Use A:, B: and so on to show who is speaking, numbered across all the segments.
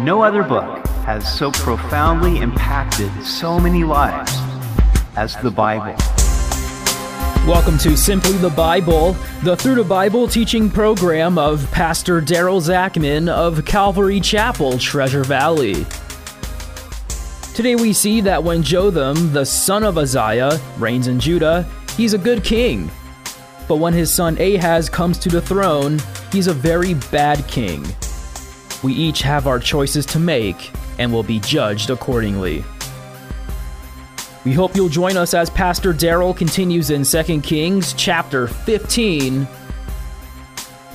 A: No other book has so profoundly impacted so many lives as the Bible.
B: Welcome to Simply the Bible, the Through the Bible teaching program of Pastor Daryl Zachman of Calvary Chapel, Treasure Valley. Today we see that when Jotham, the son of Uzziah, reigns in Judah, he's a good king. But when his son Ahaz comes to the throne, he's a very bad king. We each have our choices to make and will be judged accordingly. We hope you'll join us as Pastor Daryl continues in 2 Kings chapter 15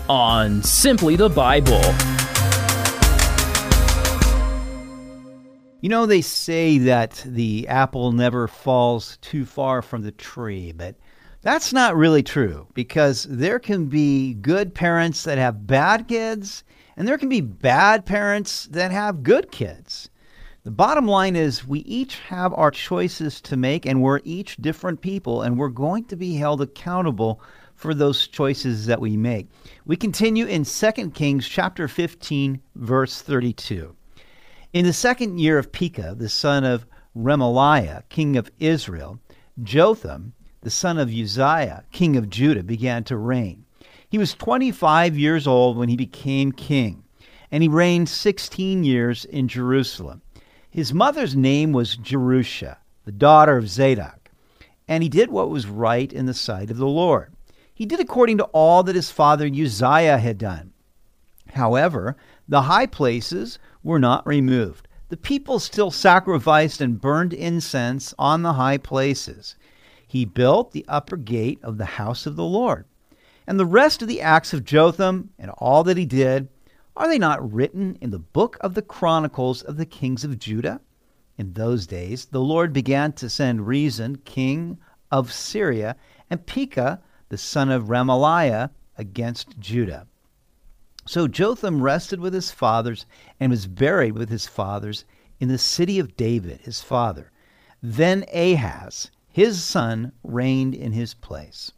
B: on Simply the Bible.
C: You know, they say that the apple never falls too far from the tree, but that's not really true because there can be good parents that have bad kids and there can be bad parents that have good kids. The bottom line is we each have our choices to make, and we're each different people, and we're going to be held accountable for those choices that we make. We continue in 2 Kings chapter 15, verse 32. In the second year of Pekah, the son of Remaliah, king of Israel, Jotham, the son of Uzziah, king of Judah, began to reign. He was 25 years old when he became king, and he reigned 16 years in Jerusalem. His mother's name was Jerusha, the daughter of Zadok, and he did what was right in the sight of the Lord. He did according to all that his father Uzziah had done. However, the high places were not removed. The people still sacrificed and burned incense on the high places. He built the upper gate of the house of the Lord and the rest of the acts of Jotham and all that he did, are they not written in the book of the Chronicles of the kings of Judah? In those days, the Lord began to send Rezin, king of Syria, and Pekah, the son of Remaliah, against Judah. So Jotham rested with his fathers and was buried with his fathers in the city of David, his father. Then Ahaz, his son, reigned in his place.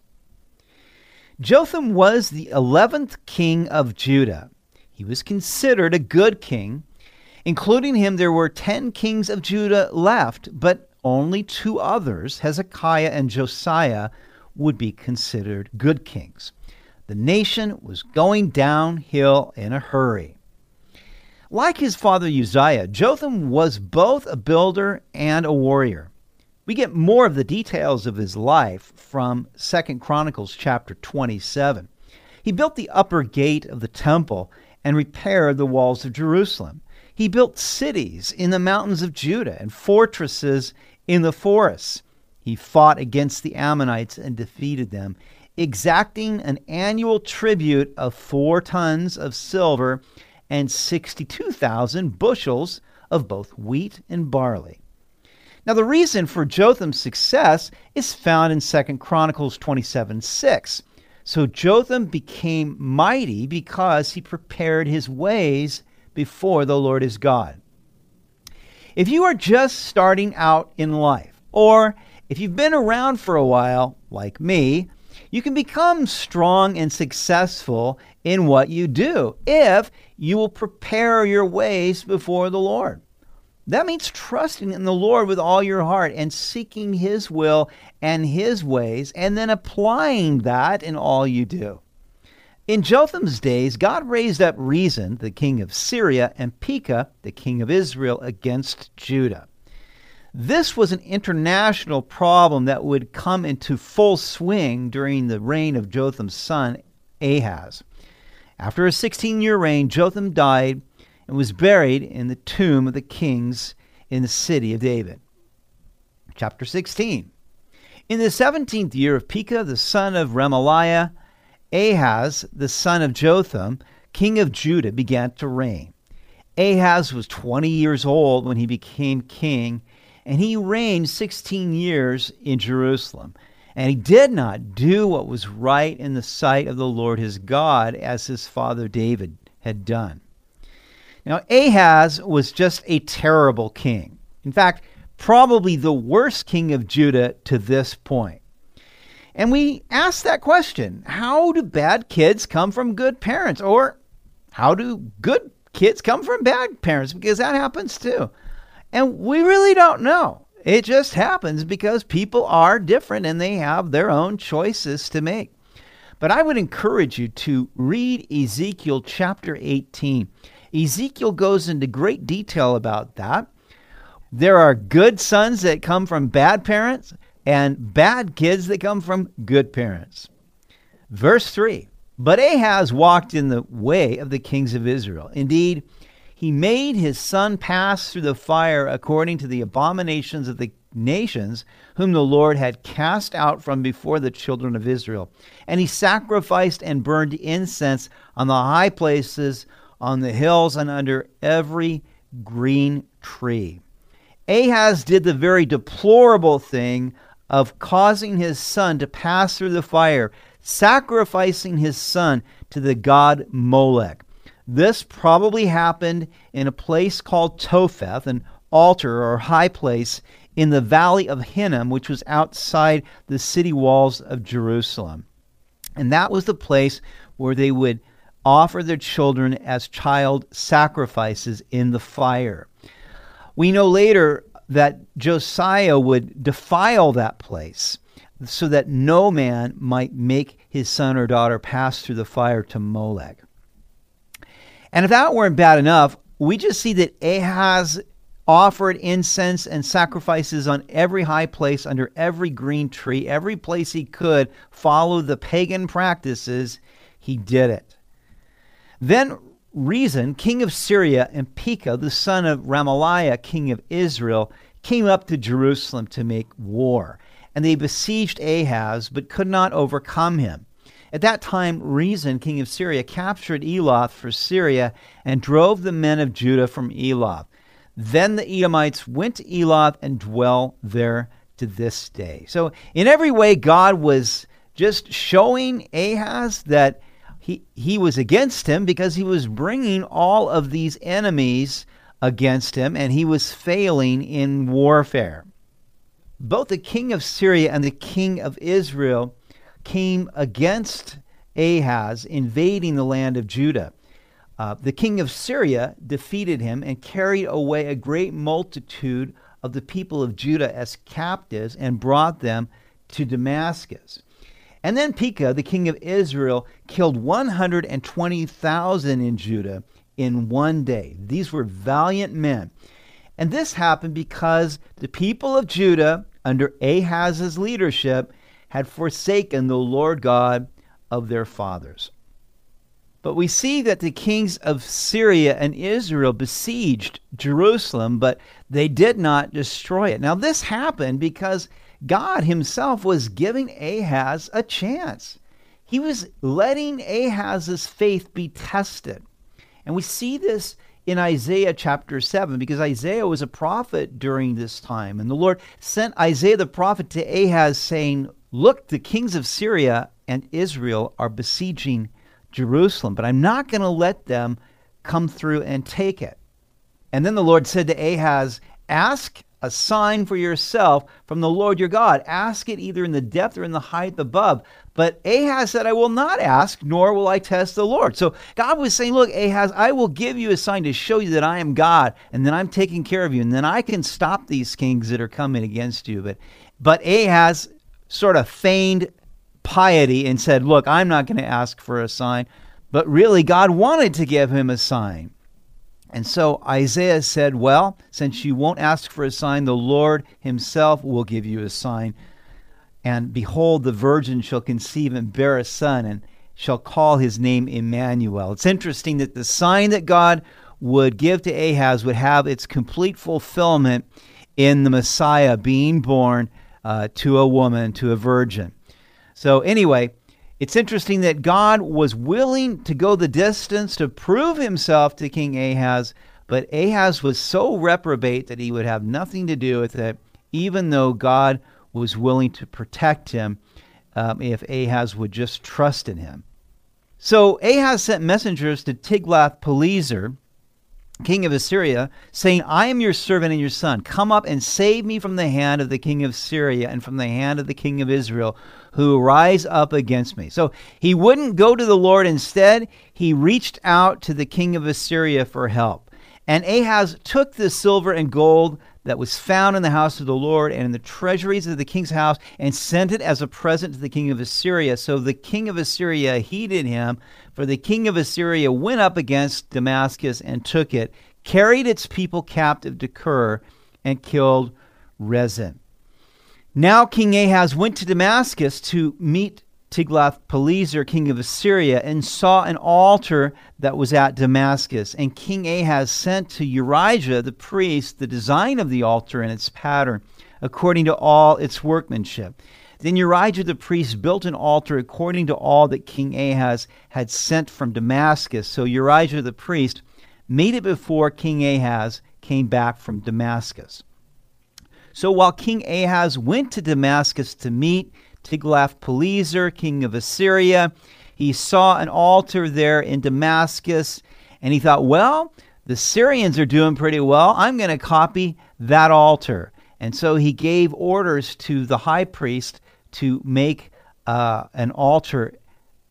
C: Jotham was the 11th king of Judah. He was considered a good king. Including him, there were 10 kings of Judah left, but only two others, Hezekiah and Josiah, would be considered good kings. The nation was going downhill in a hurry. Like his father Uzziah, Jotham was both a builder and a warrior. We get more of the details of his life from 2 Chronicles chapter 27. He built the upper gate of the temple and repaired the walls of Jerusalem. He built cities in the mountains of Judah and fortresses in the forests. He fought against the Ammonites and defeated them, exacting an annual tribute of four tons of silver and 62,000 bushels of both wheat and barley. Now, the reason for Jotham's success is found in 2 Chronicles 27 6. So Jotham became mighty because he prepared his ways before the Lord his God. If you are just starting out in life, or if you've been around for a while, like me, you can become strong and successful in what you do if you will prepare your ways before the Lord. That means trusting in the Lord with all your heart and seeking His will and His ways, and then applying that in all you do. In Jotham's days, God raised up Rezin, the king of Syria, and Pekah, the king of Israel, against Judah. This was an international problem that would come into full swing during the reign of Jotham's son, Ahaz. After a 16 year reign, Jotham died and was buried in the tomb of the kings in the city of David. Chapter 16. In the seventeenth year of Pekah, the son of Remaliah, Ahaz, the son of Jotham, king of Judah, began to reign. Ahaz was 20 years old when he became king, and he reigned 16 years in Jerusalem. And he did not do what was right in the sight of the Lord his God, as his father David had done. Now, Ahaz was just a terrible king. In fact, probably the worst king of Judah to this point. And we ask that question how do bad kids come from good parents? Or how do good kids come from bad parents because that happens too. And we really don't know. It just happens because people are different and they have their own choices to make. But I would encourage you to read Ezekiel chapter 18. Ezekiel goes into great detail about that. There are good sons that come from bad parents and bad kids that come from good parents. Verse 3 But Ahaz walked in the way of the kings of Israel. Indeed, he made his son pass through the fire according to the abominations of the nations whom the Lord had cast out from before the children of Israel. And he sacrificed and burned incense on the high places, on the hills, and under every green tree. Ahaz did the very deplorable thing of causing his son to pass through the fire, sacrificing his son to the god Molech. This probably happened in a place called Topheth, an altar or high place in the valley of Hinnom, which was outside the city walls of Jerusalem. And that was the place where they would offer their children as child sacrifices in the fire. We know later that Josiah would defile that place so that no man might make his son or daughter pass through the fire to Molech. And if that weren't bad enough, we just see that Ahaz offered incense and sacrifices on every high place, under every green tree, every place he could follow the pagan practices, he did it. Then Rezin, king of Syria, and Pekah, the son of Remaliah, king of Israel, came up to Jerusalem to make war. And they besieged Ahaz, but could not overcome him. At that time, Rezin, king of Syria, captured Elath for Syria and drove the men of Judah from Elath. Then the Edomites went to Elath and dwell there to this day. So, in every way, God was just showing Ahaz that he, he was against him because he was bringing all of these enemies against him and he was failing in warfare. Both the king of Syria and the king of Israel came against Ahaz, invading the land of Judah. Uh, the king of Syria defeated him and carried away a great multitude of the people of Judah as captives and brought them to Damascus. And then Pekah, the king of Israel, killed 120,000 in Judah in one day. These were valiant men. And this happened because the people of Judah, under Ahaz's leadership, had forsaken the Lord God of their fathers. But we see that the kings of Syria and Israel besieged Jerusalem, but they did not destroy it. Now, this happened because God Himself was giving Ahaz a chance. He was letting Ahaz's faith be tested. And we see this in Isaiah chapter 7 because Isaiah was a prophet during this time. And the Lord sent Isaiah the prophet to Ahaz saying, Look, the kings of Syria and Israel are besieging Jerusalem, but I'm not going to let them come through and take it. And then the Lord said to Ahaz, Ask a sign for yourself from the Lord your God. Ask it either in the depth or in the height above. But Ahaz said, I will not ask, nor will I test the Lord. So God was saying, Look, Ahaz, I will give you a sign to show you that I am God, and then I'm taking care of you, and then I can stop these kings that are coming against you. But but Ahaz sort of feigned piety and said, Look, I'm not going to ask for a sign. But really, God wanted to give him a sign. And so Isaiah said, Well, since you won't ask for a sign, the Lord himself will give you a sign. And behold, the virgin shall conceive and bear a son, and shall call his name Emmanuel. It's interesting that the sign that God would give to Ahaz would have its complete fulfillment in the Messiah being born uh, to a woman, to a virgin. So, anyway, it's interesting that God was willing to go the distance to prove himself to King Ahaz, but Ahaz was so reprobate that he would have nothing to do with it, even though God was willing to protect him um, if Ahaz would just trust in him. So Ahaz sent messengers to Tiglath-Pileser, king of Assyria, saying, I am your servant and your son. Come up and save me from the hand of the king of Syria and from the hand of the king of Israel, who rise up against me. So he wouldn't go to the Lord. Instead, he reached out to the king of Assyria for help. And Ahaz took the silver and gold that was found in the house of the Lord and in the treasuries of the king's house and sent it as a present to the king of Assyria. So the king of Assyria heeded him, for the king of Assyria went up against Damascus and took it, carried its people captive to Kir, and killed Rezin. Now King Ahaz went to Damascus to meet Tiglath-Pileser, king of Assyria, and saw an altar that was at Damascus. And King Ahaz sent to Urijah the priest the design of the altar and its pattern, according to all its workmanship. Then Urijah the priest built an altar according to all that King Ahaz had sent from Damascus. So Urijah the priest made it before King Ahaz came back from Damascus. So while King Ahaz went to Damascus to meet Tiglath-Pileser, king of Assyria. He saw an altar there in Damascus, and he thought, well, the Syrians are doing pretty well. I'm going to copy that altar. And so he gave orders to the high priest to make uh, an altar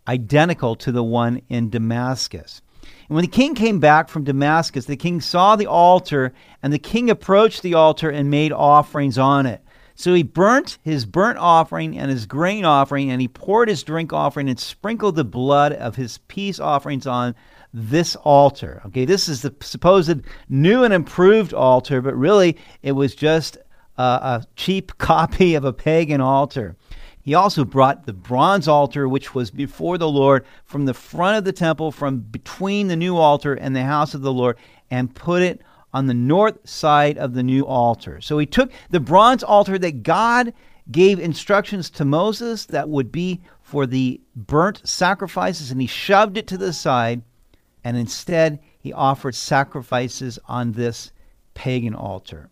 C: identical to the one in Damascus. And when the king came back from Damascus, the king saw the altar, and the king approached the altar and made offerings on it. So he burnt his burnt offering and his grain offering, and he poured his drink offering and sprinkled the blood of his peace offerings on this altar. Okay, this is the supposed new and improved altar, but really it was just a, a cheap copy of a pagan altar. He also brought the bronze altar, which was before the Lord, from the front of the temple, from between the new altar and the house of the Lord, and put it on the north side of the new altar. So he took the bronze altar that God gave instructions to Moses that would be for the burnt sacrifices, and he shoved it to the side, and instead he offered sacrifices on this pagan altar.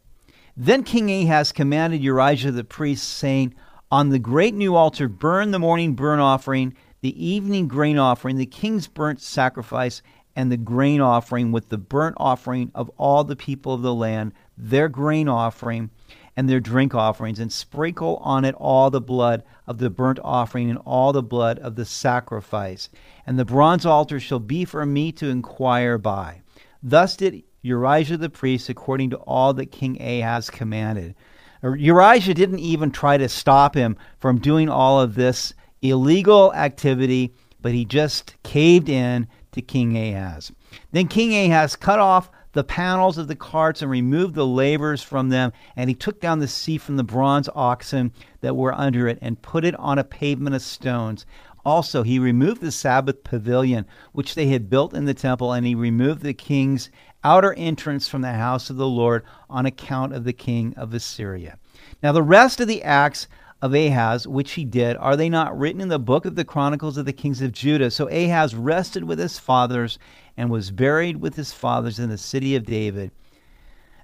C: Then King Ahaz commanded Urijah the priest, saying, On the great new altar, burn the morning burnt offering, the evening grain offering, the king's burnt sacrifice, and the grain offering with the burnt offering of all the people of the land, their grain offering and their drink offerings, and sprinkle on it all the blood of the burnt offering and all the blood of the sacrifice. And the bronze altar shall be for me to inquire by. Thus did Urijah the priest according to all that King Ahaz commanded. Urijah didn't even try to stop him from doing all of this illegal activity, but he just caved in to King Ahaz. Then King Ahaz cut off the panels of the carts and removed the lavers from them, and he took down the seat from the bronze oxen that were under it and put it on a pavement of stones. Also, he removed the Sabbath pavilion which they had built in the temple, and he removed the king's outer entrance from the house of the Lord on account of the king of Assyria. Now, the rest of the acts of Ahaz, which he did, are they not written in the book of the Chronicles of the Kings of Judah? So Ahaz rested with his fathers and was buried with his fathers in the city of David.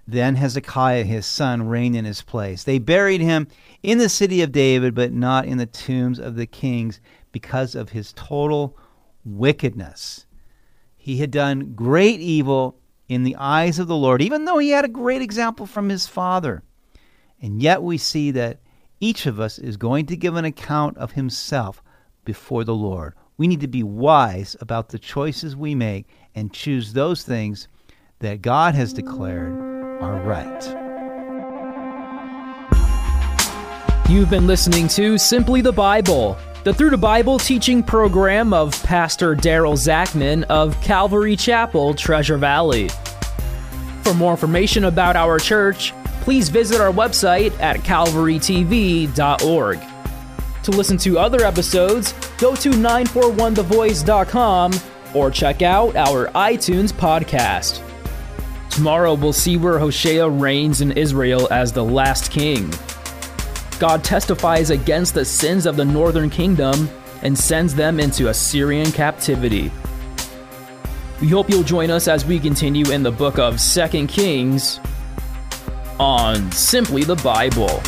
C: Then Hezekiah, his son, reigned in his place. They buried him in the city of David, but not in the tombs of the kings because of his total wickedness. He had done great evil in the eyes of the Lord, even though he had a great example from his father. And yet we see that each of us is going to give an account of himself before the Lord. We need to be wise about the choices we make and choose those things that God has declared are right.
B: You've been listening to Simply the Bible, the Through the Bible teaching program of Pastor Daryl Zachman of Calvary Chapel, Treasure Valley. For more information about our church, please visit our website at calvarytv.org. To listen to other episodes, go to 941thevoice.com or check out our iTunes podcast. Tomorrow we'll see where Hoshea reigns in Israel as the last king. God testifies against the sins of the northern kingdom and sends them into Assyrian captivity. We hope you'll join us as we continue in the book of 2 Kings on Simply the Bible.